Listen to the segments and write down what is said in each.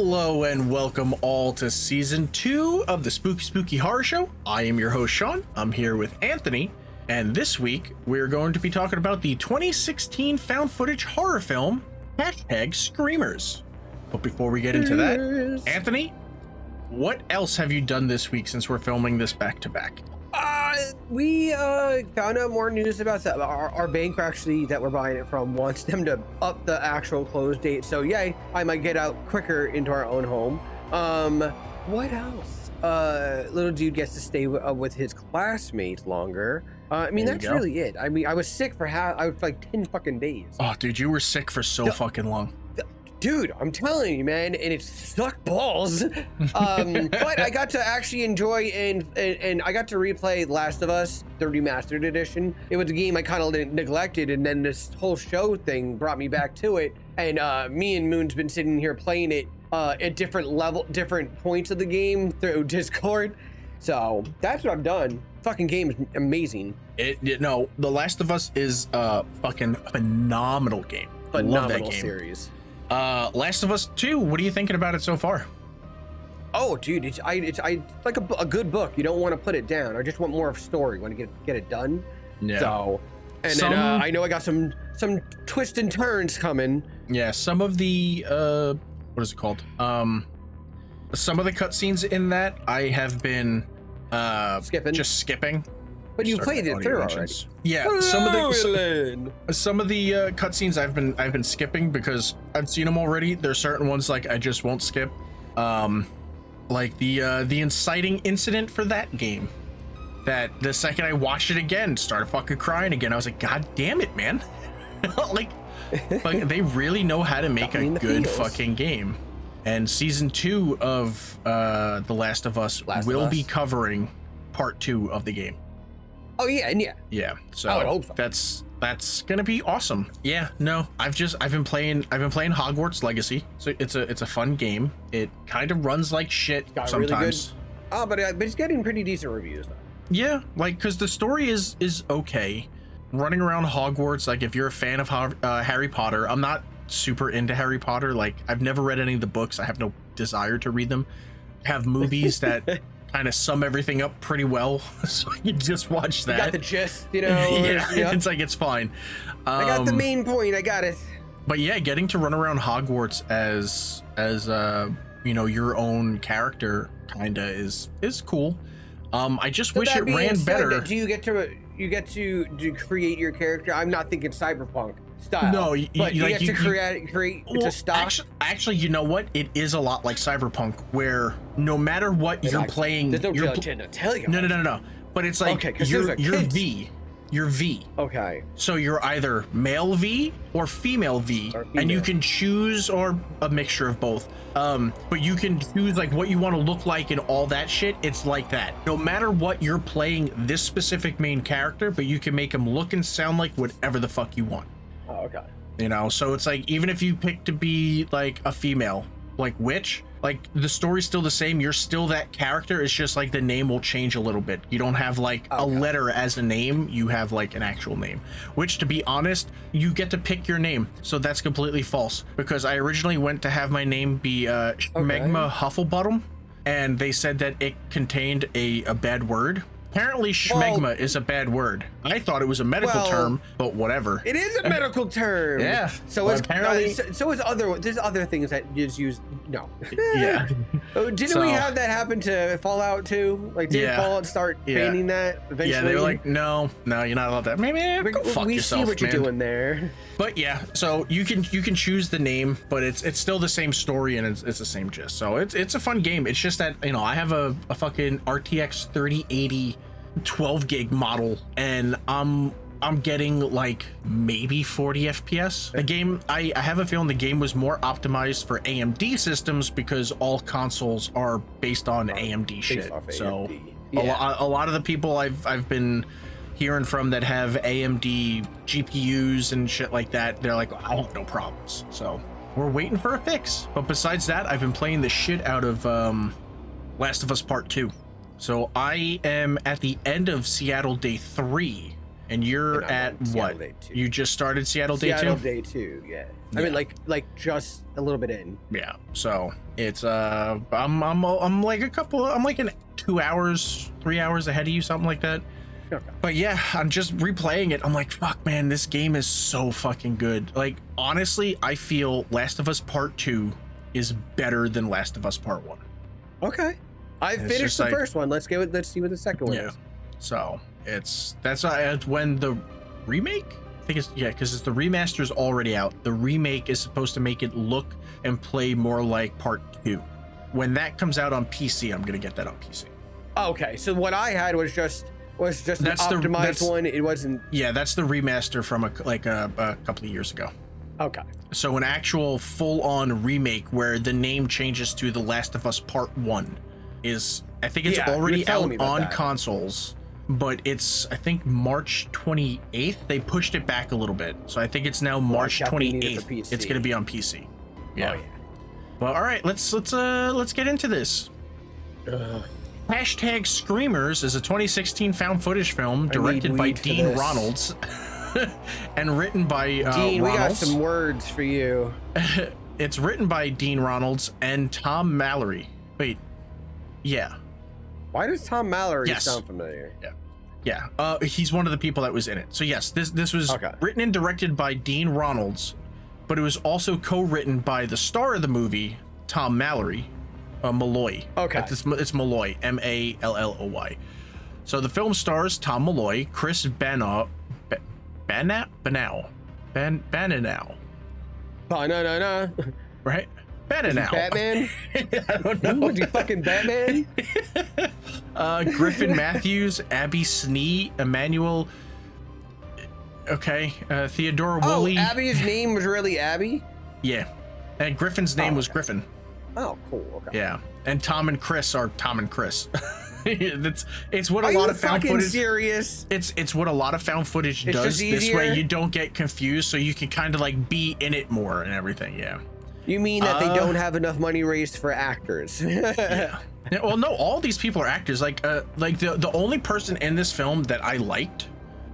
Hello and welcome all to season two of the Spooky Spooky Horror Show. I am your host, Sean. I'm here with Anthony, and this week we're going to be talking about the 2016 found footage horror film, hashtag Screamers. But before we get into that, Anthony, what else have you done this week since we're filming this back to back? We uh found out more news about that. Our, our bank actually that we're buying it from wants them to up the actual close date. So yay, I might get out quicker into our own home. Um, what else? Uh, little dude gets to stay w- uh, with his classmates longer. Uh, I mean, There that's really it. I mean, I was sick for half. I was like ten fucking days. Oh, dude, you were sick for so Yeah. fucking long. Dude i'm telling you man and it sucked balls. Um but i got to actually enjoy and, and and i got to replay last of us the remastered edition. It was a game i kind of neglected and then this whole show thing brought me back to it. And uh me and moon's been sitting here playing it uh at different level different points of the game through discord. So that's what i've done. Fucking game is amazing. It, it no, The Last of Us is a fucking phenomenal game. I Love that game. series Uh, Last of Us 2, what are you thinking about it so far? Oh, dude, it's I it's I it's like a, a good book. You don't want to put it down. I just want more of story. Want to get get it done. Yeah. So, and Some- then uh, I know I got some some twists and turns coming. Yeah, some of the uh what is it called? Um some of the cutscenes in that I have been uh Skipping. just skipping. But you played it audio through already. mentions. Yeah, some of the some, some of the uh, cutscenes I've been I've been skipping because I've seen them already. There's certain ones like I just won't skip. Um like the uh the inciting incident for that game. That the second I watched it again, started fucking crying again. I was like, God damn it, man. like like they really know how to make a me in the good feels. fucking game. And season two of uh The Last of Us Last of will be covering part two of the game. Oh yeah, and yeah. Yeah, so, I would hope so. that's that's gonna be awesome. Yeah, no, I've just I've been playing I've been playing Hogwarts Legacy. So it's a it's a fun game. It kind of runs like shit Got really good- sometimes. Oh, but uh, but it's getting pretty decent reviews though. Yeah, like because the story is is okay. Running around Hogwarts, like if you're a fan of uh, Harry Potter, I'm not super into Harry Potter. Like I've never read any of the books. I have no desire to read them. I have movies that kind of sum everything up pretty well, so you just watch You that. got the gist, you know. yeah, yeah. it's like it's fine. I got the Um, main point. I got it. but yeah, getting to run around Hogwarts as as uh you know your own character kinda is is cool. Um, I just So wish it ran better. Do you get to you get to to create your character? I'm not thinking cyberpunk style. No, y- y- but you like, get you- to you- create create Well, to stock. Actually, actually, you know what? It is a lot like Cyberpunk, where no matter what you're Like, playing, There's no you're pl- to tell you. no, no, no, no, no. But it's like okay, you're you're. V, you're V. Okay. So you're either male V or female V, Or and you can choose or a mixture of both. Um, but you can choose like what you want to look like and all that shit. It's like that. No matter what you're playing this specific main character, but you can make him look and sound like whatever the fuck you want. Oh, okay. You know, so it's like even if you pick to be like a female, like witch, like the story's still the same. You're still that character. It's just like the name will change a little bit. You don't have like a letter as a name. You have like an actual name. Which, to be honest, you get to pick your name. So that's completely false because I originally went to have my name be uh, Schmegma Hufflebottom, and they said that it contained a, a bad word. Apparently, schmegma is a bad word. I thought it was a medical Well, term, but whatever. It is a medical term. Yeah. So Well, it's apparently- uh, so, so is other. There's other things that is used. No. yeah. Oh, didn't So- we have that happen to Fallout 2? Like, did Yeah. Fallout start Yeah. banning that eventually? Yeah, they were like, no, no, you're not allowed that. Maybe we, go fuck we yourself, see what man. you're doing there. But yeah, so you can you can choose the name, but it's it's still the same story and it's, it's the same gist. So it's it's a fun game. It's just that you know I have a, a fucking RTX 3080 12 gig model, and I'm I'm getting like maybe 40 FPS. The game I, I have a feeling the game was more optimized for AMD systems because all consoles are based on AMD shit. off So a, Yeah. lo- a lot of the people I've I've been hearing from that have AMD GPUs and shit like that, they're like, I have no problems. So we're waiting for a fix. But besides that, I've been playing the shit out of um, Last of Us Part 2. So I am at the end of Seattle Day 3. and you're And at what? Day two. You just started Seattle Day Seattle Two. day two, yeah. I mean, like, like just a little bit in. Yeah. So it's uh, I'm I'm I'm like a couple. I'm like in two hours, three hours ahead of you, something like that. Okay. But yeah, I'm just replaying it. I'm like, fuck, man, this game is so fucking good. Like, honestly, I feel Last of Us Part Two is better than Last of Us Part One. Okay. I finished the like- first one. Let's get. Let's see what the second one Yeah. is. So it's that's uh, it's when the remake. I think it's yeah, because it's the remaster is already out. The remake is supposed to make it look and play more like Part Two. When that comes out on PC, I'm gonna get that on PC. Okay, so what I had was just was just That's the- an optimized that's- one. It wasn't. Yeah, that's the remaster from a, like a, a couple of years ago. Okay. So an actual full-on remake where the name changes to The Last of Us Part One is I think it's Yeah, already out on that. consoles, but it's I think March 28th. They pushed it back a little bit, so I think it's now March definitely need it for 28th. It's gonna be on PC. Yeah. Oh, yeah. Well, all right, let's let's uh let's get into this. Hashtag Screamers is a 2016 found footage film directed by Dean this. Ronalds and written by uh, Dean, we got some words for you. it's written by Dean Ronalds and Tom Mallory. Wait, yeah, Why does Tom Mallory Yes. sound familiar? yeah. Uh, he's one of the people that was in it. So yes, this this was Okay. written and directed by Dean Ronalds, but it was also co-written by the star of the movie, Tom Mallory, uh, Malloy. Okay. It's, it's Malloy, M A L L O Y. So the film stars Tom Malloy, Chris Bannow, Ba- Bannow, Bannow, Ban Bananow, Oh no no no! right? Bananow. Batman? I don't know. Was he fucking Batman? uh, Griffin Matthews, Abby Snee, Emmanuel. Okay, uh, Theodora Oh, Woolley. Abby's name was really Abby. Yeah, and Griffin's name Oh, was okay. Griffin. Oh, cool. Okay. Yeah, and Tom and Chris are Tom and Chris. That's it's what a lot of found footage. serious? It's it's what a lot of found footage It's does. This way you don't get confused, so you can kind of like be in it more and everything. Yeah. You mean that Uh, they don't have enough money raised for actors? yeah. Yeah, Well, no, all these people are actors. Like, uh, like the the only person in this film that I liked,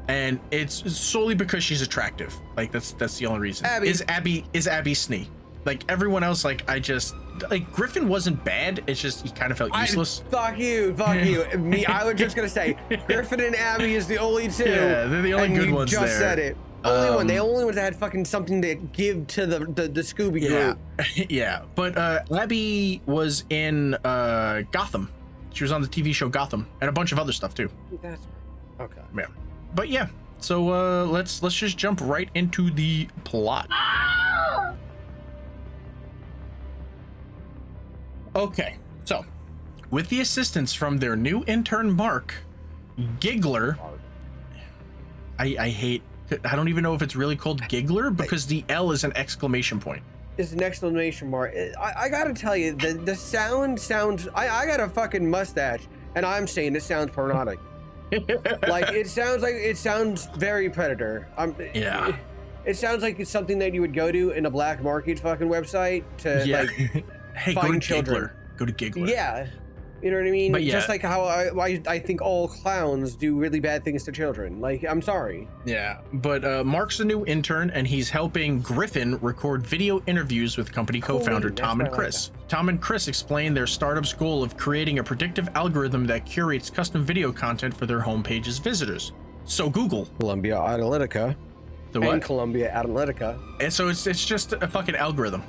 and it's solely because she's attractive. Like that's that's the only reason. Abby. Is Abby is Abby Snee. Like everyone else, like I just like Griffin wasn't bad. It's just he kind of felt I- useless. fuck you, fuck you. Me, I was just gonna say Griffin and Abby is the only two. Yeah, they're the only good you ones just there. said it. Only one. The Um, only ones that had fucking something to give to the the, the Scooby yeah, group. yeah. But uh, Abby was in uh, Gotham. She was on the TV show Gotham and a bunch of other stuff too. That's okay. Yeah. But yeah. So uh, let's let's just jump right into the plot. Okay. So, with the assistance from their new intern Mark, Giggler. I I hate. I don't even know if it's really called Giggler because the L is an exclamation point. It's an exclamation mark. I, I gotta tell you, the the sound sounds. I I got a fucking mustache, and I'm saying it sounds pornotic. like it sounds like it sounds very predator. Um, Yeah. It, it sounds like it's something that you would go to in a black market fucking website to yeah. like. hey, go to find children. Giggler. Go to Giggler. Yeah. You know what I mean? But yeah. Just like how I, I, I think all clowns do really bad things to children. Like, I'm sorry. Yeah, but uh, Mark's a new intern, and he's helping Griffin record video interviews with company co-founder Cool, Tom that's and I like Chris. Tom and Chris explain their startup's goal of creating a predictive algorithm that curates custom video content for their homepage's visitors. So Google, Columbia Analytica. the what? And? Columbia Analytica. And so it's it's just a fucking algorithm.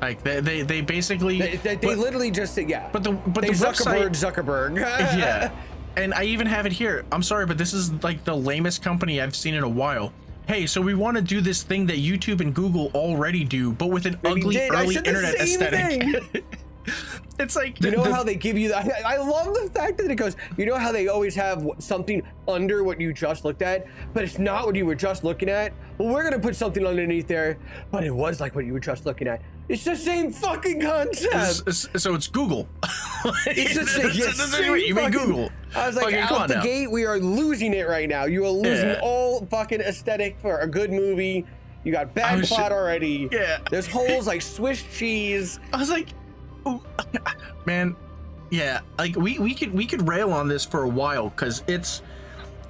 Like they they, they basically. They, they, they but, literally just yeah. but the but they the Zuckerberg, website. Zuckerberg. yeah, and I even have it here. I'm sorry, but this is like the lamest company I've seen in a while. Hey, so we want to do this thing that YouTube and Google already do, but with an ugly did. Early internet aesthetic. it's like You the- know the- how they give you that? I love the fact that it goes, you know how they always have something under what you just looked at, but it's not what you were just looking at? Well, we're going to put something underneath there, but it was like what you were just looking at. It's the same fucking concept. it's- it's- so it's Google. It's the same. Yes, same you mean Google. I was like, come out the now. gate, we are losing it right now. You are losing Yeah. all fucking aesthetic for a good movie. You got bad plot already. Yeah. There's holes like Swiss cheese. I was like, oh, man, yeah, like we we could we could rail on this for a while because it's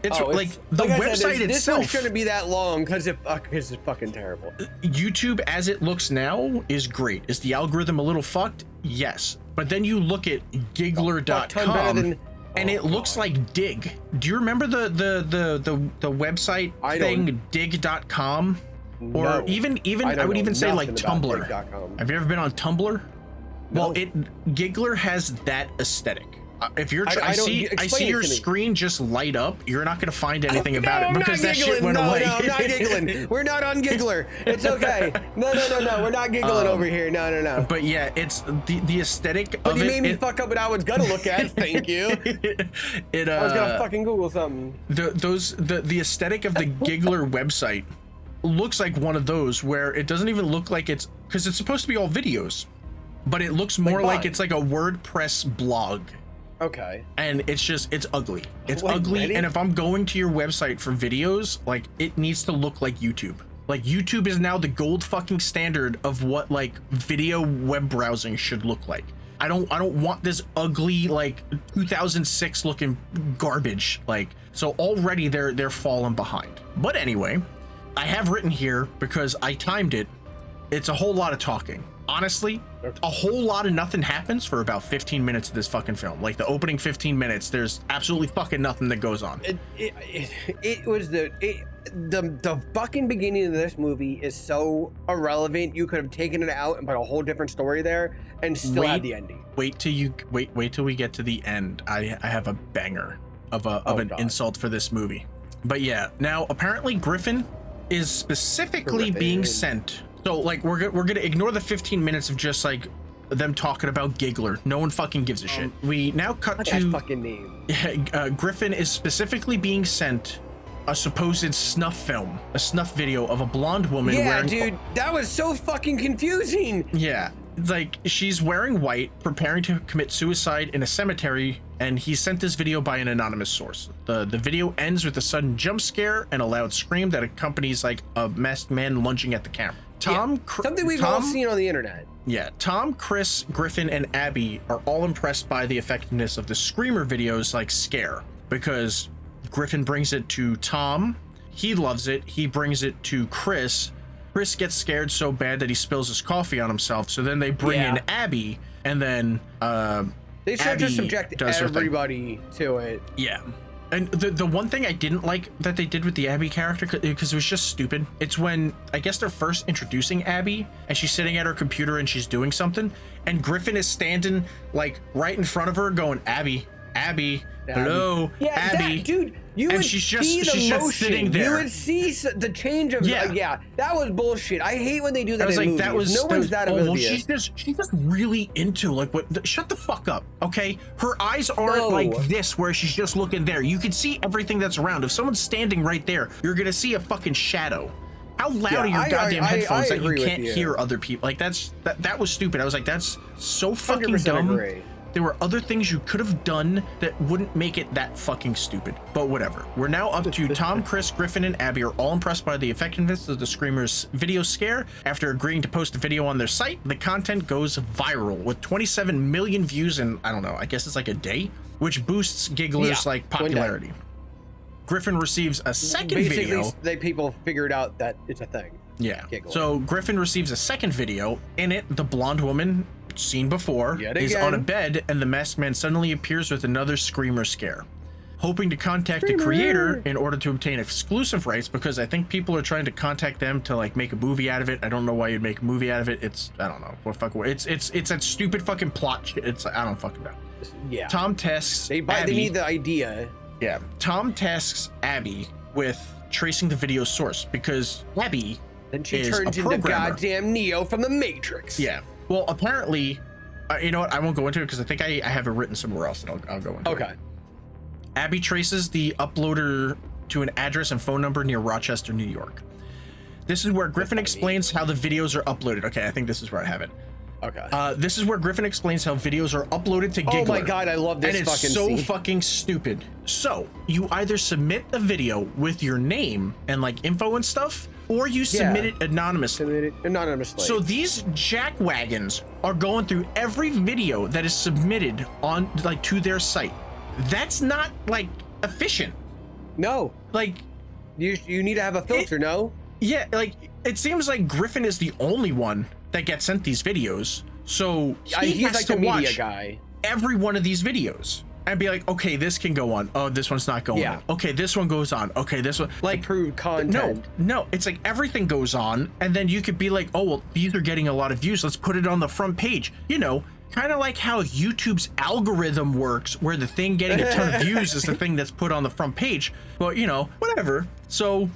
It's Oh, like the like website said, this, this itself. shouldn't be that long because it uh, because it's fucking terrible. YouTube as it looks now is great. Is the algorithm a little fucked? Yes. But then you look at Fuck ton better giggler.com and Oh, it looks like Digg. Do you remember the the the the, the website I thing digg.com or No. even even I, don't would even say like Tumblr. Have you ever been on Tumblr? Well, it Giggler has that aesthetic. Uh, if you're, I- tr- I, I don't- see, I see your screen just light up. You're not gonna find anything about no, it because that giggling. shit went no, away. No, I'm not giggling. We're not on Giggler. It's okay. No, no, no, no. We're not giggling Um, over here. No, no, no. But yeah, it's the the aesthetic But of you it. made me it, fuck up what I was gonna look at. Thank you. it uh, I was gonna fucking Google something. the those the the aesthetic of the Giggler website looks like one of those where it doesn't even look like it's because it's supposed to be all videos, but it looks more like, mine. it's like a WordPress blog. Okay. And it's just it's ugly. It's ugly. And if I'm going to your website for videos, like it needs to look like YouTube. Like YouTube is now the gold fucking standard of what like video web browsing should look like. I don't I don't want this ugly like 2006 looking garbage like so already they're they're falling behind. But anyway, I have written here because I timed it. It's a whole lot of talking. Honestly, a whole lot of nothing happens for about 15 minutes of this fucking film. Like the opening 15 minutes, there's absolutely fucking nothing that goes on. It, it, it, it was the it, the the fucking beginning of this movie is so irrelevant. You could have taken it out and put a whole different story there, and still Wait. had the ending. Wait till you wait wait till we get to the end. I I have a banger of a of Oh, an God. insult for this movie. But yeah, now apparently Griffin is specifically being sent. So like we're go- we're gonna ignore the 15 minutes of just like them talking about Giggler. No one fucking gives a shit. We now cut What's that to fucking name? uh, Griffin is specifically being sent a supposed snuff film, a snuff video of a blonde woman Yeah, wearing dude, that was so fucking confusing. yeah, like she's wearing white, preparing to commit suicide in a cemetery, and he sent this video by an anonymous source. the The video ends with a sudden jump scare and a loud scream that accompanies like a masked man lunging at the camera. Tom, Yeah, Cr- something we've Tom, all seen on the internet. yeah, Tom, Chris, Griffin, and Abby are all impressed by the effectiveness of the Screamer videos like Scare because Griffin brings it to Tom. He loves it. He brings it to Chris. Chris gets scared so bad that he spills his coffee on himself. So then they bring Yeah. in Abby, and then uh, They should just Abby subject her thing. everybody to it. yeah. And the the one thing I didn't like that they did with the Abby character because it was just stupid. It's when I guess they're first introducing Abby and she's sitting at her computer and she's doing something and Griffin is standing like right in front of her going Abby, Abby, hello, Yeah, Abby. that, dude, you And would she's just- see the she's just motion. sitting You would see the change of Yeah. yeah. yeah, that was bullshit. I hate when they do that I was in like, movies. that was no that one's was- that oh, well, she's just she's just really into like what. The, shut the fuck up, okay? Her eyes aren't No. like this, where she's just looking there. You can see everything that's around. If someone's standing right there, you're gonna see a fucking shadow. How loud Yeah, are your I- goddamn I- headphones I that you can't you. hear other people? Like that's that that was stupid. I was like, that's so fucking 100% dumb. agree. There were other things you could have done that wouldn't make it that fucking stupid. But whatever. We're now up to Tom, Chris, Griffin, and Abby are all impressed by the effectiveness of the Screamers video scare. After agreeing to post a video on their site, the content goes viral with 27 million views in, I don't know, I guess it's like a day, which boosts Giggler's Yeah, like popularity. Griffin receives a second Basically, video. they people figured out that it's a thing. Yeah. Giggler. So Griffin receives a second video. In it, the blonde woman, seen before, Yet is again. on a bed, and the masked man suddenly appears with another screamer scare. Hoping to contact the creator in order to obtain exclusive rights, because I think people are trying to contact them to like make a movie out of it. I don't know why you'd make a movie out of it. It's I don't know what fuck. It's it's it's that stupid fucking plot. Shit. It's I don't fucking know. Yeah, Tom tasks they buy, Abby. they need the idea. Yeah. Tom tasks Abby with tracing the video source because Abby Then she turns into goddamn Neo from the Matrix. Yeah. Well, apparently, uh, you know what? I won't go into it because I think I, I have it written somewhere else, and I'll, I'll go into it. Okay. Abby traces the uploader to an address and phone number near Rochester, New York. This is where Griffin explains how the videos are uploaded. Okay, I think this is where I have it. Okay. Uh, this is where Griffin explains how videos are uploaded to Giggler. oh my god, I love this and it's fucking so scene. fucking stupid. So you either submit a video with your name and like info and stuff, or you submit it anonymously. Submitted anonymously. So these jack wagons are going through every video that is submitted on like to their site. That's not like efficient. No, Like, you you need to have a filter. no. yeah, like it seems like Griffin is the only one that gets sent these videos. So he I, he's has like to the media watch guy. every one of these videos and be like, okay, this can go on. Oh, this one's not going. Yeah. on. Okay, this one goes on. Okay, this one like Approved content. no, no, it's like everything goes on, and then you could be like, oh, well, these are getting a lot of views. Let's put it on the front page. You know, kind of like how YouTube's algorithm works, where the thing getting a ton of views is the thing that's put on the front page. But you know, whatever. So,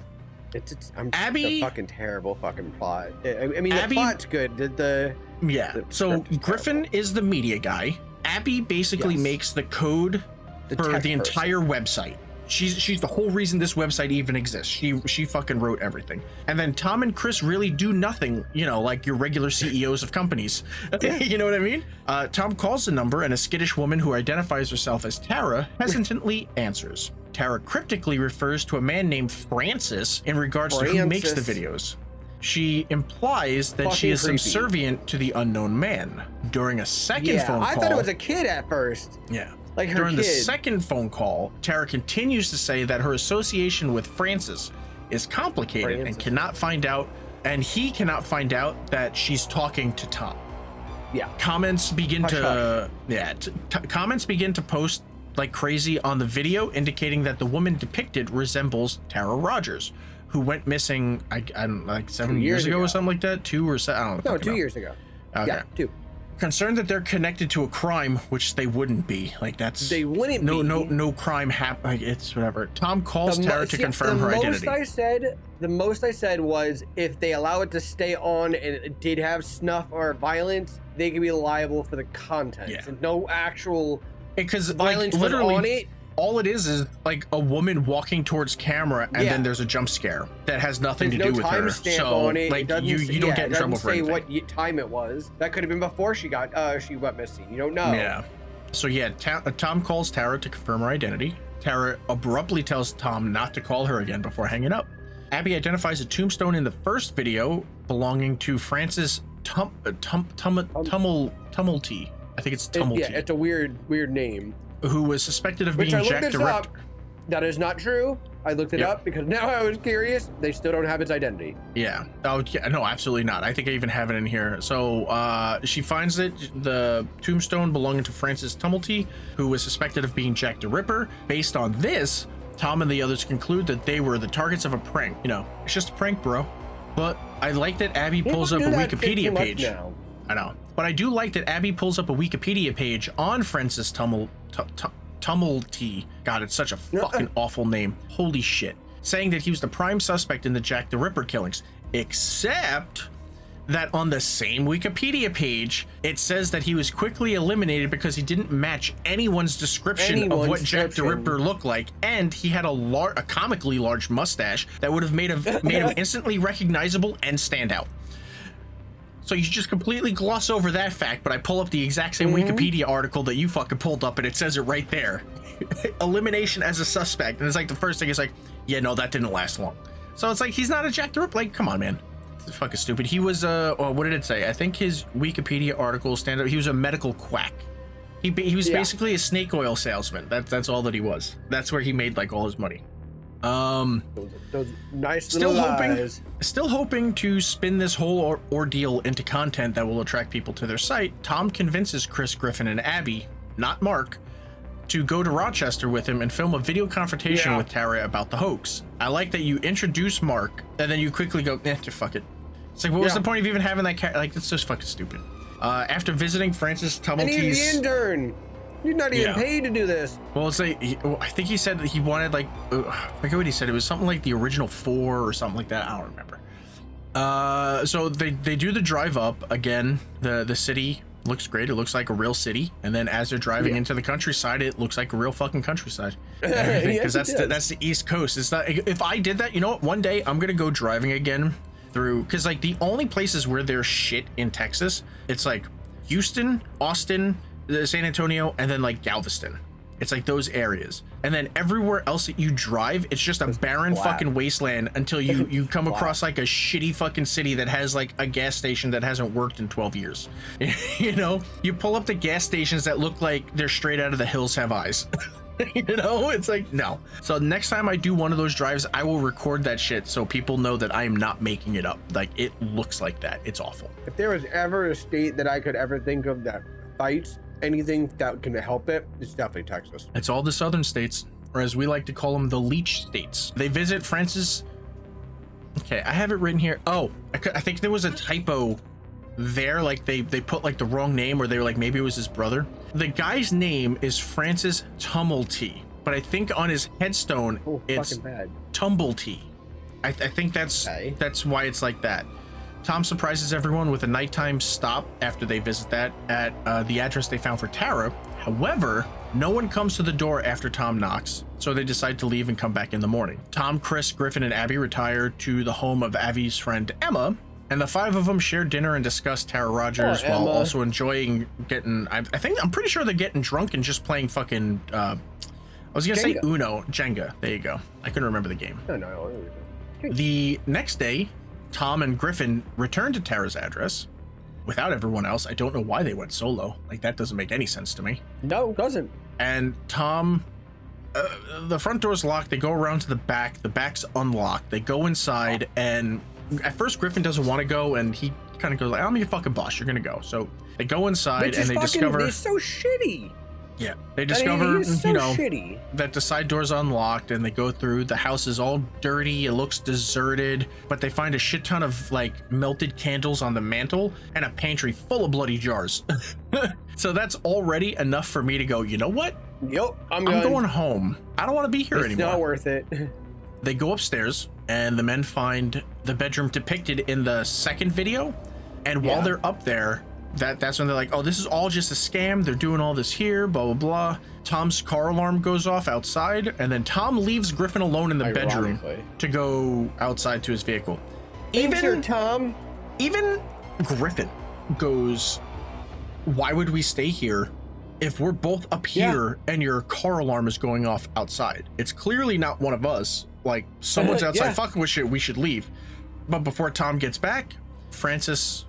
It's, it's I'm Abby- a fucking terrible fucking plot. I, I mean, Abby- the plot's good. The, the yeah. The So, Griffin terrible. is the media guy. Abby basically Yes. makes the code The for the person. entire website. She's she's the whole reason this website even exists. She she fucking wrote everything. And then Tom and Chris really do nothing, you know, like your regular CEOs of companies. you know what I mean? Uh, Tom calls the number and a skittish woman who identifies herself as Tara hesitantly answers. Tara cryptically refers to a man named Francis in regards to who makes the videos. She implies that she is creepy. subservient to the unknown man. During a second yeah, phone I call, thought it was a kid at first. yeah. Like her During kid. the second phone call, Tara continues to say that her association with Francis is complicated and cannot find out, and he cannot find out that she's talking to Tom. yeah. Comments begin Hush, to yeah, t- t- comments begin to post like crazy on the video, indicating that the woman depicted resembles Tara Rogers, who went missing I, I don't like seven years, years ago, or something like that, two or seven. I don't know. No, two know. years ago. Okay. Yeah, two. Concerned that they're connected to a crime, which they wouldn't be. Like that's They wouldn't no be. no no no crime happened like it's whatever tom calls The tara to see, confirm the her most I said, the most I said was if they allow it to stay on and it did have snuff or violence, they could be liable for the content. Yeah. And no actual because like violence was literally on it. All it is is like a woman walking towards camera and Yeah. then there's a jump scare that has nothing There's to no do with her so on it. like it you you don't yeah, get in trouble for say anything what time it was. That could have been before she got uh she went missing. You don't know. yeah so yeah Ta- uh, tom calls tara to confirm her identity tara abruptly tells tom not to call her again before hanging up abby identifies a tombstone in the first video belonging to francis tum uh, tum tum tummel tumulty i think it's It- tumulty yeah, it's a weird, weird name. Who was suspected of Which being I looked jack this the up. Ripper. That is not true. I looked it Yep. up because now I was curious. They still don't have its identity. Yeah. Oh, yeah. No, absolutely not. I think I even have it in here. So uh, she finds it, the tombstone belonging to Francis Tumulty, who was suspected of being Jack the Ripper. Based on this, Tom and the others conclude that they were the targets of a prank. You know, it's just a prank, bro. But I like that Abby pulls up a do that shit too Wikipedia page. I know. But I do like that Abby pulls up a Wikipedia page on Francis Tumul, tu- tu- Tumulty. God, it's such a fucking awful name. Holy shit. Saying that he was the prime suspect in the Jack the Ripper killings. Except that on the same Wikipedia page, it says that he was quickly eliminated because he didn't match anyone's description of what Jack the. Ripper looked like, and he had a lar- a comically large mustache that would have made, a- made him instantly recognizable and stand out. So you just completely gloss over that fact, but I pull up the exact same Mm-hmm. Wikipedia article that you fucking pulled up, and it says it right there. Elimination as a suspect, and it's like the first thing is like, yeah, no, that didn't last long. So it's like he's not a Jack the Ripper. Like, come on, man, it's fucking stupid. He was uh, well, what did it say? I think his Wikipedia article stand up. He was a medical quack. He he was Yeah. basically a snake oil salesman. That's that's all that he was. That's where he made like all his money. Um, Those, those nice Still hoping- lies. Still hoping to spin this whole or- ordeal into content that will attract people to their site, Tom convinces Chris Griffin and Abby, not Mark, to go to Rochester with him and film a video confrontation Yeah. with Tara about the hoax. I like that you introduce Mark and then you quickly go, eh, fuck it. It's like, what was the point of even having that cat? Like, it's just fucking stupid. Uh, after visiting Francis And he's the Tumulty's, intern. You're not even Yeah. paid to do this. well, it's like he, I think he said that he wanted like uh, I forget what he said. It was something like the original four or something like that. I don't remember. Uh, so they they do the drive up again. The the city looks great. It looks like a real city. And then as they're driving Yeah. into the countryside, it looks like a real fucking countryside. Yes, Because it that's the, that's the East Coast. It's not. If I did that, you know what? One day I'm gonna go driving again through because like the only places where there's shit in Texas, it's like Houston, Austin, San Antonio, and then like Galveston. It's like those areas, and then everywhere else that you drive, it's just a barren flat. fucking wasteland until you you come across like a shitty fucking city that has like a gas station that hasn't worked in 12 years. you know, you pull up the gas stations that look like they're straight out of the hills have eyes. you know, it's like no. So next time I do one of those drives, I will record that shit so people know that I am not making it up. Like it looks like that. It's awful. If there was ever a state that I could ever think of that fights anything that can help it, it's definitely Texas. It's all the southern states, or as we like to call them, the leech states. They visit Francis. Okay, I have it written here. Oh, I, I think there was a typo there. Like they they put like the wrong name, or they were like maybe it was his brother. The guy's name is Francis Tumulty, but I think on his headstone Oh, it's. Tumblety. I, I think that's Okay. that's why it's like that. Tom surprises everyone with a nighttime stop after they visit that at uh, the address they found for Tara. However, no one comes to the door after Tom knocks, so they decide to leave and come back in the morning. Tom, Chris, Griffin, and Abby retire to the home of Abby's friend Emma, and the five of them share dinner and discuss Tara Rogers Oh, while also enjoying getting. I, I think I'm pretty sure they're getting drunk and just playing fucking. Uh, I was gonna say Uno, Jenga. There you go. I couldn't remember the game. No, no, no. The next day, Tom and Griffin return to Tara's address without everyone else. I don't know why they went solo. Like, that doesn't make any sense to me. No, doesn't. And Tom, uh, the front door's locked. They go around to the back. The back's unlocked. They go inside, and at first, Griffin doesn't want to go, and he kind of goes, like, I'm your fucking boss. You're going to go. So they go inside and they fucking, discover, It's so shitty. yeah, they I mean, discover, so you know, shitty. that the side door's unlocked and they go through the house is all dirty it looks deserted but they find a shit ton of like melted candles on the mantle and a pantry full of bloody jars so that's already enough for me to go you know what Yep, I'm, i'm going home i don't want to be here anymore. It's anymore not worth it. they go upstairs and the men find the bedroom depicted in the second video. And while Yeah. they're up there that that's when they're like oh this is all just a scam. They're doing all this here blah blah blah. Tom's car alarm goes off outside and then tom leaves griffin alone in the bedroom to go outside to his vehicle. Thanks, even Tom. even griffin goes why would we stay here if we're both up Yeah. here and your car alarm is going off outside? It's clearly not one of us like someone's Uh, outside yeah. fucking with shit we should leave but before tom gets back francis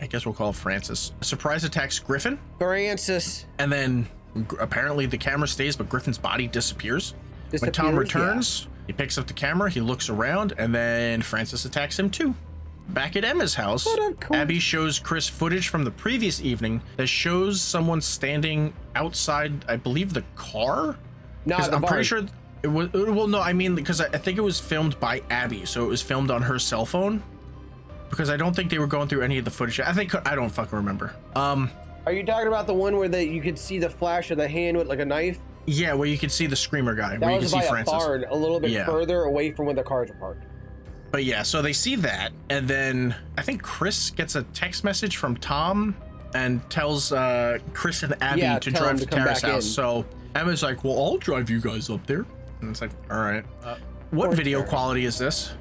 i guess we'll call it francis surprise attacks griffin Francis. and then apparently the camera stays but griffin's body disappears when tom disappears, returns he picks up the camera he looks around and then francis attacks him too back at emma's house cool- abby shows chris footage from the previous evening that shows someone standing outside i believe the car No, 'Cause the i'm barn. pretty sure it was well no i mean because I, I think it was filmed by abby so it was filmed on her cell phone because i don't think they were going through any of the footage i think i don't fucking remember um Are you talking about the one where the, you could see the flash of the hand with like a knife? yeah where you could see the screamer guy That where you can was see by a francis barn, a little bit Yeah. further away from where the cars are parked. But yeah, so they see that, and then I think Chris gets a text message from Tom and tells uh, Chris and Abby Yeah, to drive to to Tara's house. in. So Emma's like, "Well, I'll drive you guys up there," and it's like, "All right." Uh, what video Tara. quality is this?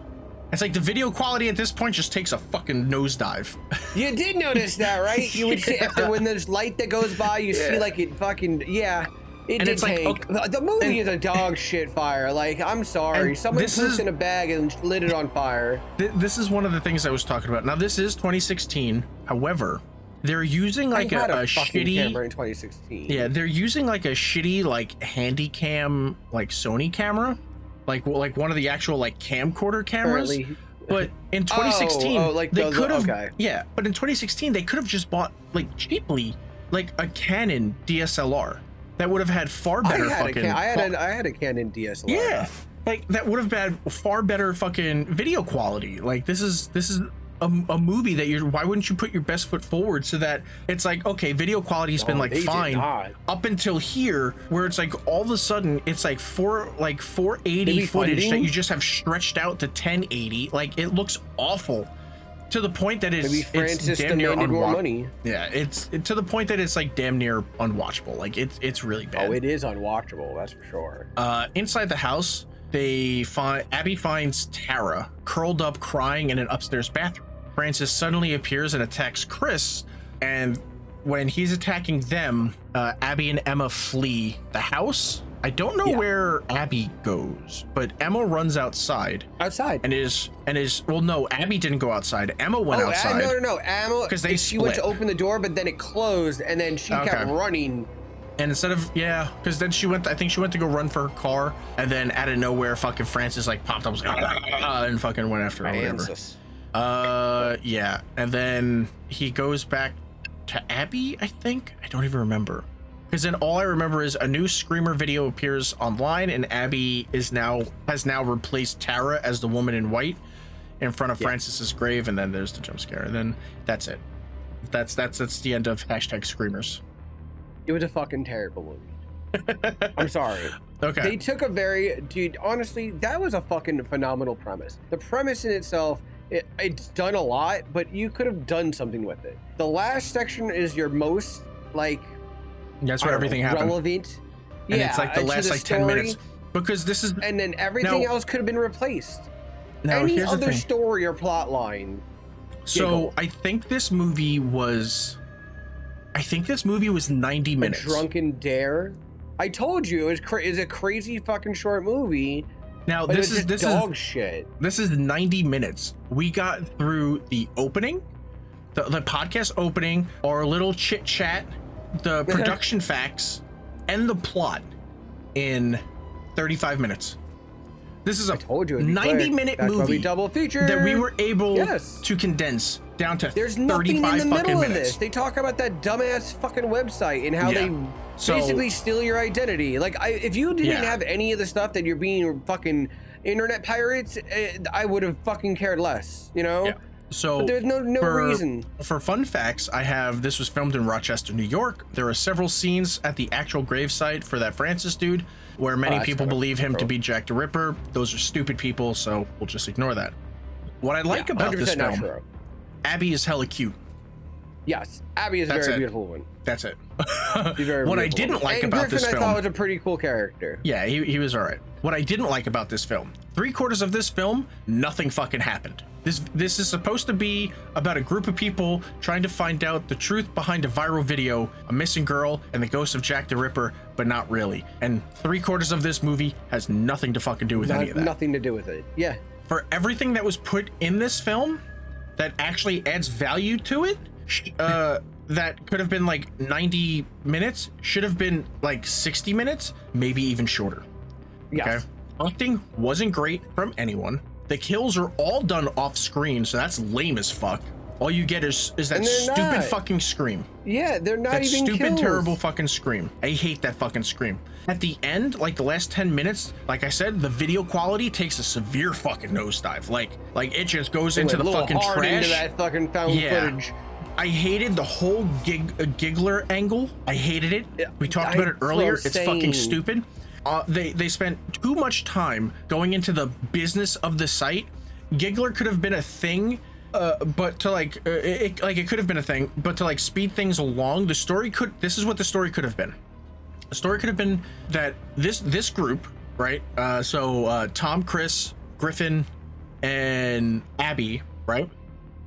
It's like the video quality at this point just takes a fucking nosedive. You did notice that, right? You would see after when there's light that goes by, you see like it fucking yeah. It And did it's like, okay- the, the movie and- is a dog shit fire. Like I'm sorry, And someone this is- in a bag and lit it on fire. Th- this is one of the things I was talking about. Now this is 2016. However, they're using like I a, had a, a shitty camera in 2016. Yeah, they're using like a shitty like handycam like Sony camera, like like one of the actual like camcorder cameras. Apparently, But in 2016, oh, oh like they could have okay. yeah. But in 2016, they could have just bought like cheaply like a Canon DSLR that would have had far I better had a fucking. can- I had a, I had a Canon DSLR. yeah, like that would have had far better fucking video quality. Like this is this is a, a movie that you're. Why wouldn't you put your best foot forward so that it's like okay, video quality's been Oh, like fine up until here, where it's like all of a sudden it's like four like 480 Maybe footage that you just have stretched out to 1080. Like it looks awful. To the point that it's, it's damn near unwatchable. Yeah, it's it, to the point that it's like damn near unwatchable. Like it's it's really bad. Oh, it is unwatchable. That's for sure. Uh, inside the house, they find Abby finds Tara curled up crying in an upstairs bathroom. Francis suddenly appears and attacks Chris, and when he's attacking them, uh, Abby and Emma flee the house. I don't know Yeah. where Abby goes, but Emma runs outside Outside. and is and is well, no, Abby didn't go outside. Emma went oh, outside. No, no, no. Ammo. 'Cause they she went to open the door, but then it closed, and then she kept running And instead of yeah, because then she went. I think she went to go run for her car, and then out of nowhere, fucking Francis like popped up, was like, "Ah," and fucking went after her. whatever. Francis. Uh, yeah, and then he goes back to Abby. I think I don't even remember. Because then all I remember is a new Screamer video appears online, and Abby is now has now replaced Tara as the woman in white in front of Yeah. Francis's grave, and then there's the jump scare, and then that's it. That's that's that's the end of hashtag Screamers. It was a fucking terrible movie. I'm sorry. Okay. They took a very, dude. Honestly, that was a fucking phenomenal premise. The premise in itself, it, it's done a lot, but you could have done something with it. The last section is your most like that's where don't know, everything happened, relevant. and it's like the last like ten minutes because this is and then everything Now- else could have been replaced. now Any here's the other story or plot line. So Giggle. I think this movie was, I think this movie was 90 A minutes. drunken dare. I told you it was cra- it's a crazy fucking short movie. now this is this dog is shit. this is 90 minutes. We got through the opening, the, the podcast opening, our little chit chat, the production facts, and the plot in 35 minutes. This is a I told you. 90 quick. minute That's movie double feature that we were able Yes. to condense down to There's nothing in the middle of minutes. this. They talk about that dumbass fucking website and how Yeah. they So- basically steal your identity. Like, I, if you didn't Yeah. have any of the stuff that you're being fucking internet pirates, eh, I would have fucking cared less. You know. Yeah. So But there's no no for, reason. For fun facts, I have this was filmed in Rochester, New York. There are several scenes at the actual gravesite for that Francis dude where many Oh, people believe him to be Jack the Ripper. Those are stupid people, so we'll just ignore that. What I like Yeah, about this 100% film, true. Abby is hella cute. Yes, Abby is a very it. beautiful one. That's it. What I didn't like and about Griffin, this I thought was a pretty cool character. yeah, he, he was all right. What I didn't like about this film, three quarters of this film, nothing fucking happened. This this is supposed to be about a group of people trying to find out the truth behind a viral video, a missing girl, and the ghost of Jack the Ripper, but not really. And three quarters of this movie has nothing to fucking do with any of that. nothing to do with it. Yeah. For everything that was put in this film that actually adds value to it, uh, that could have been like 90 minutes, should have been like 60 minutes, maybe even shorter. Yes. Okay. Acting wasn't great from anyone. The kills are all done off screen, so that's lame as fuck. All you get is is that stupid not. fucking scream. Yeah, they're not That even stupid, kills. terrible fucking scream. I hate that fucking scream. At the end, like the last 10 minutes, like I said, the video quality takes a severe fucking nosedive. Like, like it just goes They into the fucking trash. into that fucking found Yeah. footage. I hated the whole gig uh, giggler angle. I hated it. We talked I- about it earlier. It's fucking stupid. Uh, they they spent too much time going into the business of the site. Giggler could have been a thing, uh, but to like uh, it, like it could have been a thing, but to like speed things along, the story could. This is what the story could have been. The story could have been that this this group, right? Uh, so uh, Tom, Chris, Griffin, and Abby, right?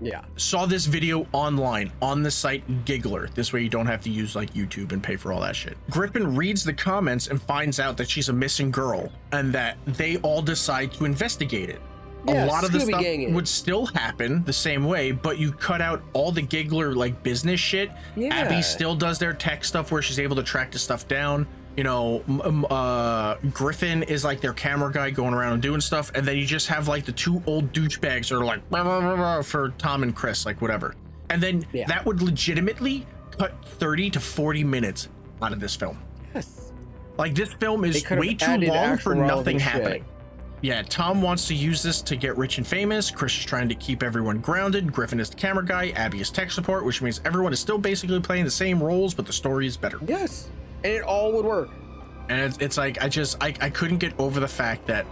Yeah. saw this video online on the site Giggler. This way you don't have to use like YouTube and pay for all that shit. Griffin reads the comments and finds out that she's a missing girl and that they all decide to investigate it. Yeah, a lot of the stuff would still happen the same way, but you cut out all the Giggler like business shit. Yeah. Abby still does their tech stuff where she's able to track the stuff down. You know, uh, Griffin is like their camera guy going around and doing stuff, and then you just have like the two old douchebags that are like for Tom and Chris, like whatever. And then Yeah. that would legitimately cut 30 to 40 minutes out of this film. Yes. Like this film is way too long for nothing happening. shit. Yeah, Tom wants to use this to get rich and famous. Chris is trying to keep everyone grounded. Griffin is the camera guy. Abby is tech support, which means everyone is still basically playing the same roles, but the story is better. Yes. And it all would work. And it's, it's like I just I, I couldn't get over the fact that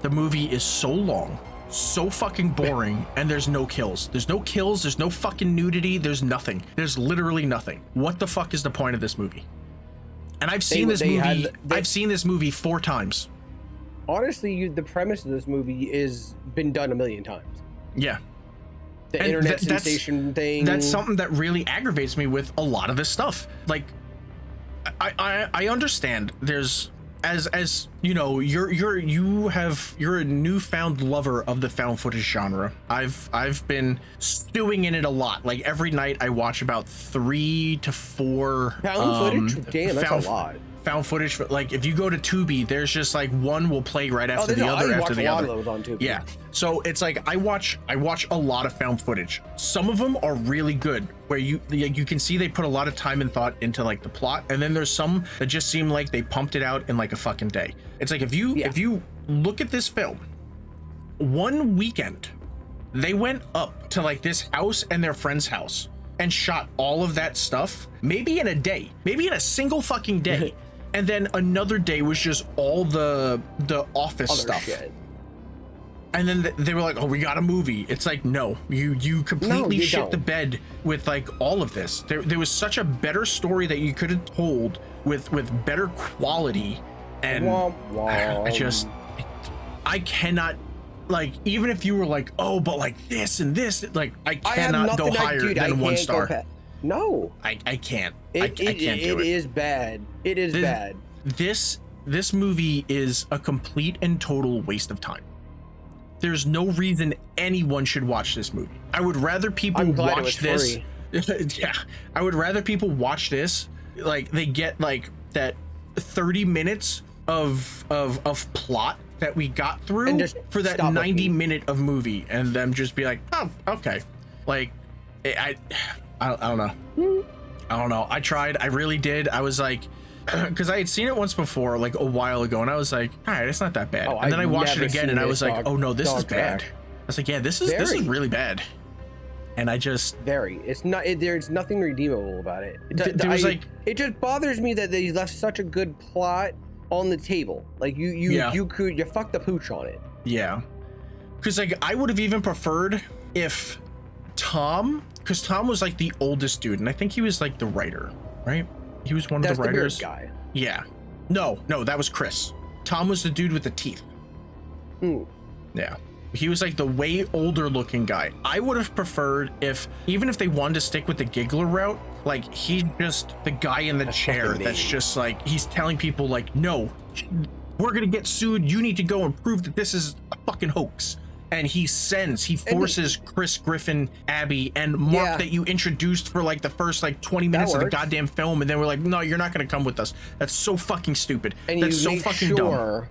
the movie is so long, so fucking boring, and there's no kills. There's no kills. There's no fucking nudity. There's nothing. There's literally nothing. What the fuck is the point of this movie? And I've seen this they movie. had- they- I've seen this movie four times. Honestly, you, the premise of this movie is been done a million times. Yeah. The And internet that's- sensation thing. that's something that really aggravates me with a lot of this stuff like I, I i understand there's as as you know you're you're you have you're a newfound lover of the found footage genre i've i've been stewing in it a lot like every night i watch about three to four Found um, footage? Damn, that's found, a lot. Found footage for like if you go to tubi there's just like one will play right Oh, after there's the other I after the other on Tubi. yeah. So it's like I watch I watch a lot of found footage. Some of them are really good where you like, you can see they put a lot of time and thought into like the plot and then there's some that just seem like they pumped it out in like a fucking day. It's like if you Yeah. if you look at this film one weekend they went up to like this house and their friend's house and shot all of that stuff maybe in a day maybe in a single fucking day and then another day was just all the the office Other stuff shit. and then th- they were like, "Oh, we got a movie." It's like, no, you you completely you shit don't. the bed with like all of this. There there was such a better story that you could have told with with better quality, and Womp I, I just. I cannot like even if you were like, "Oh, but like this and this," like I I cannot go nothing I- higher dude, I than one can't go star. No, I I can't. I, it, I can't do it it. is bad. It is This- bad. this this movie is a complete and total waste of time. There's no reason anyone should watch this movie. I would rather people it watch this. yeah, I would rather people watch this. Like they get like that 30 minutes of of of plot that we got through for that 90 minute of movie, and them just be like, oh, okay, like I I, I don't know. I don't know. I tried. I really did. I was like, because I had seen it once before, like a while ago, and I was like, all right, it's not that bad. Oh, and then I I've watched it again, and I was like, oh no, this is bad. trash. I was like, yeah, this is this is really bad. And I just Very. It's not. It, there's nothing redeemable about it. It, Th- there was, I- like- It just bothers me that they left such a good plot on the table. Like you, you, Yeah. you could, you fucked the pooch on it. yeah, because like I would have even preferred if Tom, because Tom was like the oldest dude, and I think he was like the writer, right? He was one That's of the the writers. guy. Yeah. No, no, that was Chris. Tom was the dude with the teeth. Hmm. Yeah. He was like the way older looking guy. I would have preferred if, even if they wanted to stick with the giggler route, like he's just the guy in the That's chair that's just like, he's telling people, like, no, we're going to get sued. You need to go and prove that this is a fucking hoax. And he sends, he forces Chris Griffin, Abby, and Mark Yeah. that you introduced for like the first like 20 minutes of the goddamn film. And then we're like, no, you're not going to come with us. That's so fucking stupid. And That's so make fucking dumb.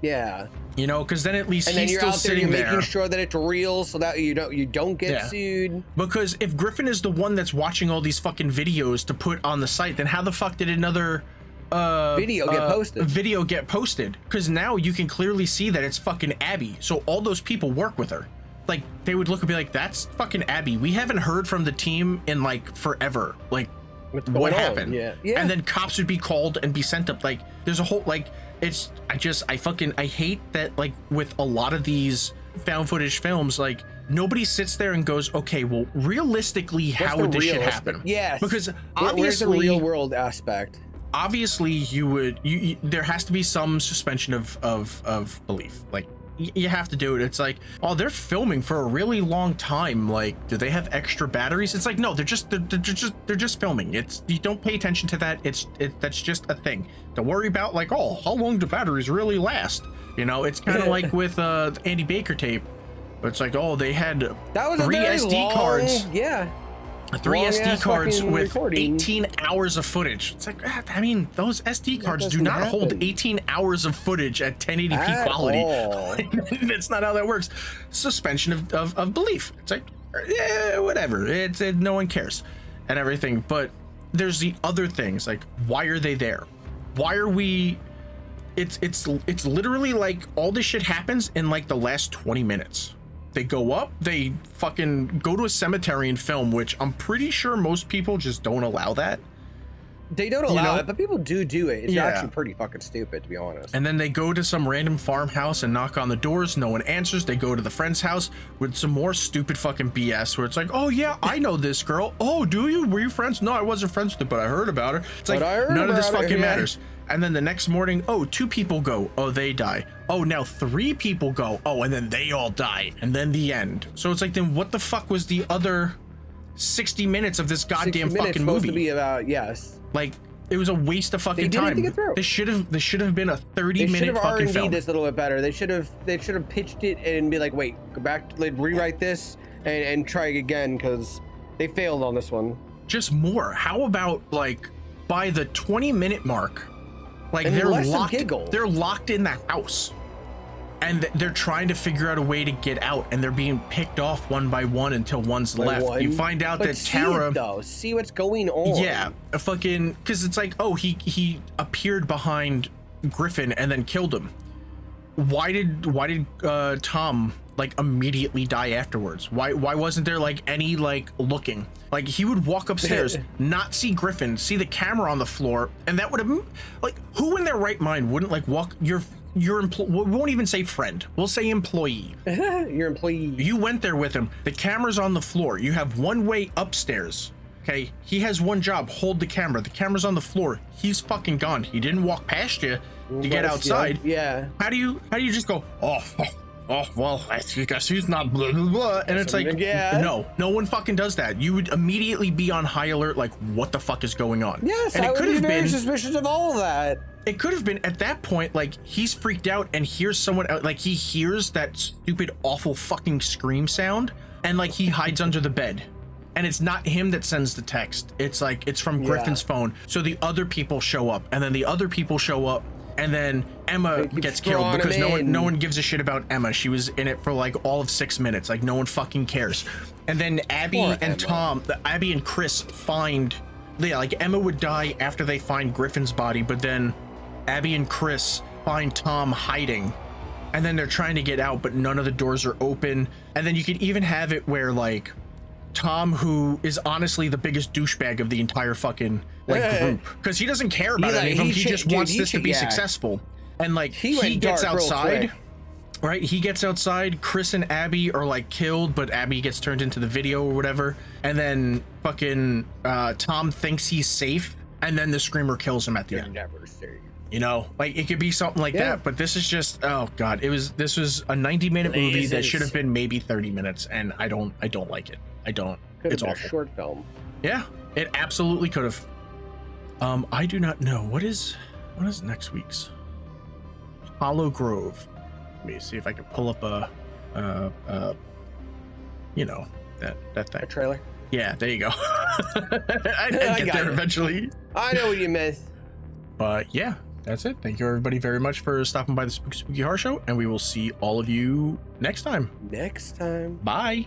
Yeah. You know, because then at least And he's still out there, sitting you're there. making sure that it's real, so that you don't, you don't get Yeah. sued. Because if Griffin is the one that's watching all these fucking videos to put on the site, then how the fuck did another uh Video get uh, posted. Video get posted? Because now you can clearly see that it's fucking Abby. So all those people work with her. Like they would look and be like, "That's fucking Abby." We haven't heard from the team in like forever. Like what on? happened? Yeah. Yeah. And then cops would be called and be sent up. Like there's a whole like it's I just I fucking I hate that like with a lot of these found footage films like nobody sits there and goes okay well realistically how would this shit happen Yes. because Where- where's the obviously real world aspect? Obviously you would you, you there has to be some suspension of of of belief. Like you have to do it. It's like oh they're filming for a really long time. Like do they have extra batteries? It's like no they're just they're, they're just they're just filming. It's you don't pay attention to that. It's it, that's just a thing. Don't worry about like oh how long do batteries really last? You know it's kind of like with uh andy baker tape. It's like oh they had That was three sd long, cards. Yeah. Three long SD cards with recording. 18 hours of footage. It's like, ah, I mean, those SD cards do not hold 18 hours of footage at 1080p At quality. That's not how that works. Suspension of, of, of belief. It's like, yeah, whatever. It's it, no one cares and everything. But there's the other things like, why are they there? Why are we? It's it's it's literally like all this shit happens in like the last 20 minutes. They go up, they fucking go to a cemetery and film, which I'm pretty sure most people just don't allow that. They don't allow know? it, but people do do it. It's Yeah. actually pretty fucking stupid, to be honest. And then they go to some random farmhouse and knock on the doors. No one answers. They go to the friend's house with some more stupid fucking BS where it's like, oh yeah, I know this girl. Oh, do you? Were you friends? No, I wasn't friends with her, but I heard about her. It's like none of this about it, fucking yeah. matters. And then the next morning, oh, two people go. Oh, they die. Oh, now three people go. Oh, and then they all die. And then the end. So it's like, then what the fuck was the other 60 minutes of this goddamn fucking supposed movie? to be about yes. like it was a waste of fucking time. think it through. This should have this should have been a 30 They should minute fucking and D film. this a little bit better. They should have they should have pitched it and be like, wait, go back, like, rewrite this and and try again because they failed on this one. Just more. How about like by the 20 minute mark, like And they're locked. They're locked in the house, and th- they're trying to figure out a way to get out, and they're being picked off one by one until one's By left. You find out But that Tara. though, see what's going on. Yeah, a fucking because it's like, oh, he he appeared behind Griffin and then killed him. Why did why did uh, Tom like immediately die afterwards? Why why wasn't there like any like looking? Like he would walk upstairs, not see Griffin, see the camera on the floor, and that would have like who in their right mind wouldn't like walk your your empl- we won't even say friend, we'll say employee. Your employee. You went there with him. The camera's on the floor. You have one way upstairs. Okay. He has one job. Hold the camera. The camera's on the floor. He's fucking gone. He didn't walk past you to get outside. Yeah. How do you how do you just go, oh, oh, oh well, I guess he's not blah blah blah. And it's like Yeah. no, no one fucking does that. You would immediately be on high alert, like, what the fuck is going on? Yes, and I it could be have been suspicious of all of that. It could have been at that point like he's freaked out and hears someone out like he hears that stupid awful fucking scream sound and like he hides under the bed and it's not him that sends the text it's like it's from Yeah. griffin's phone so the other people show up and then the other people show up and then Emma gets killed because no one no one gives a shit about Emma. She was in it for like all of six minutes. Like no one fucking cares. And then Abby Poor and Emma. Tom, the, Abby and Chris find yeah, like Emma would die after they find Griffin's body, but then Abby and Chris find Tom hiding. And then they're trying to get out, but none of the doors are open. And then you could even have it where like Tom, who is honestly the biggest douchebag of the entire fucking like Yeah. group, because he doesn't care about like, any of them. he He, just dude, wants he this to be yeah. successful. And like He he, gets outside, right? He gets outside. Chris and Abby are like killed, but Abby gets turned into the video or whatever. And then fucking uh, Tom thinks he's safe, and then the screamer kills him at the You're end. Never safe. You know, like it could be something like Yeah. that. But this is just oh god, it was this was a 90 minute movie that should have been maybe 30 minutes, and I don't I don't like it. I don't. Could have been awful. a short film. Yeah, it absolutely could have. Um, I do not know what is what is next week's Hollow Grove. Let me see if I can pull up a, uh, uh, you know that that thing A trailer. Yeah, there you go. I did I get got there it. eventually, I know what you meant. but yeah, that's it. Thank you everybody very much for stopping by the Spooky Spooky Horror Show, and we will see all of you next time. Next time. Bye.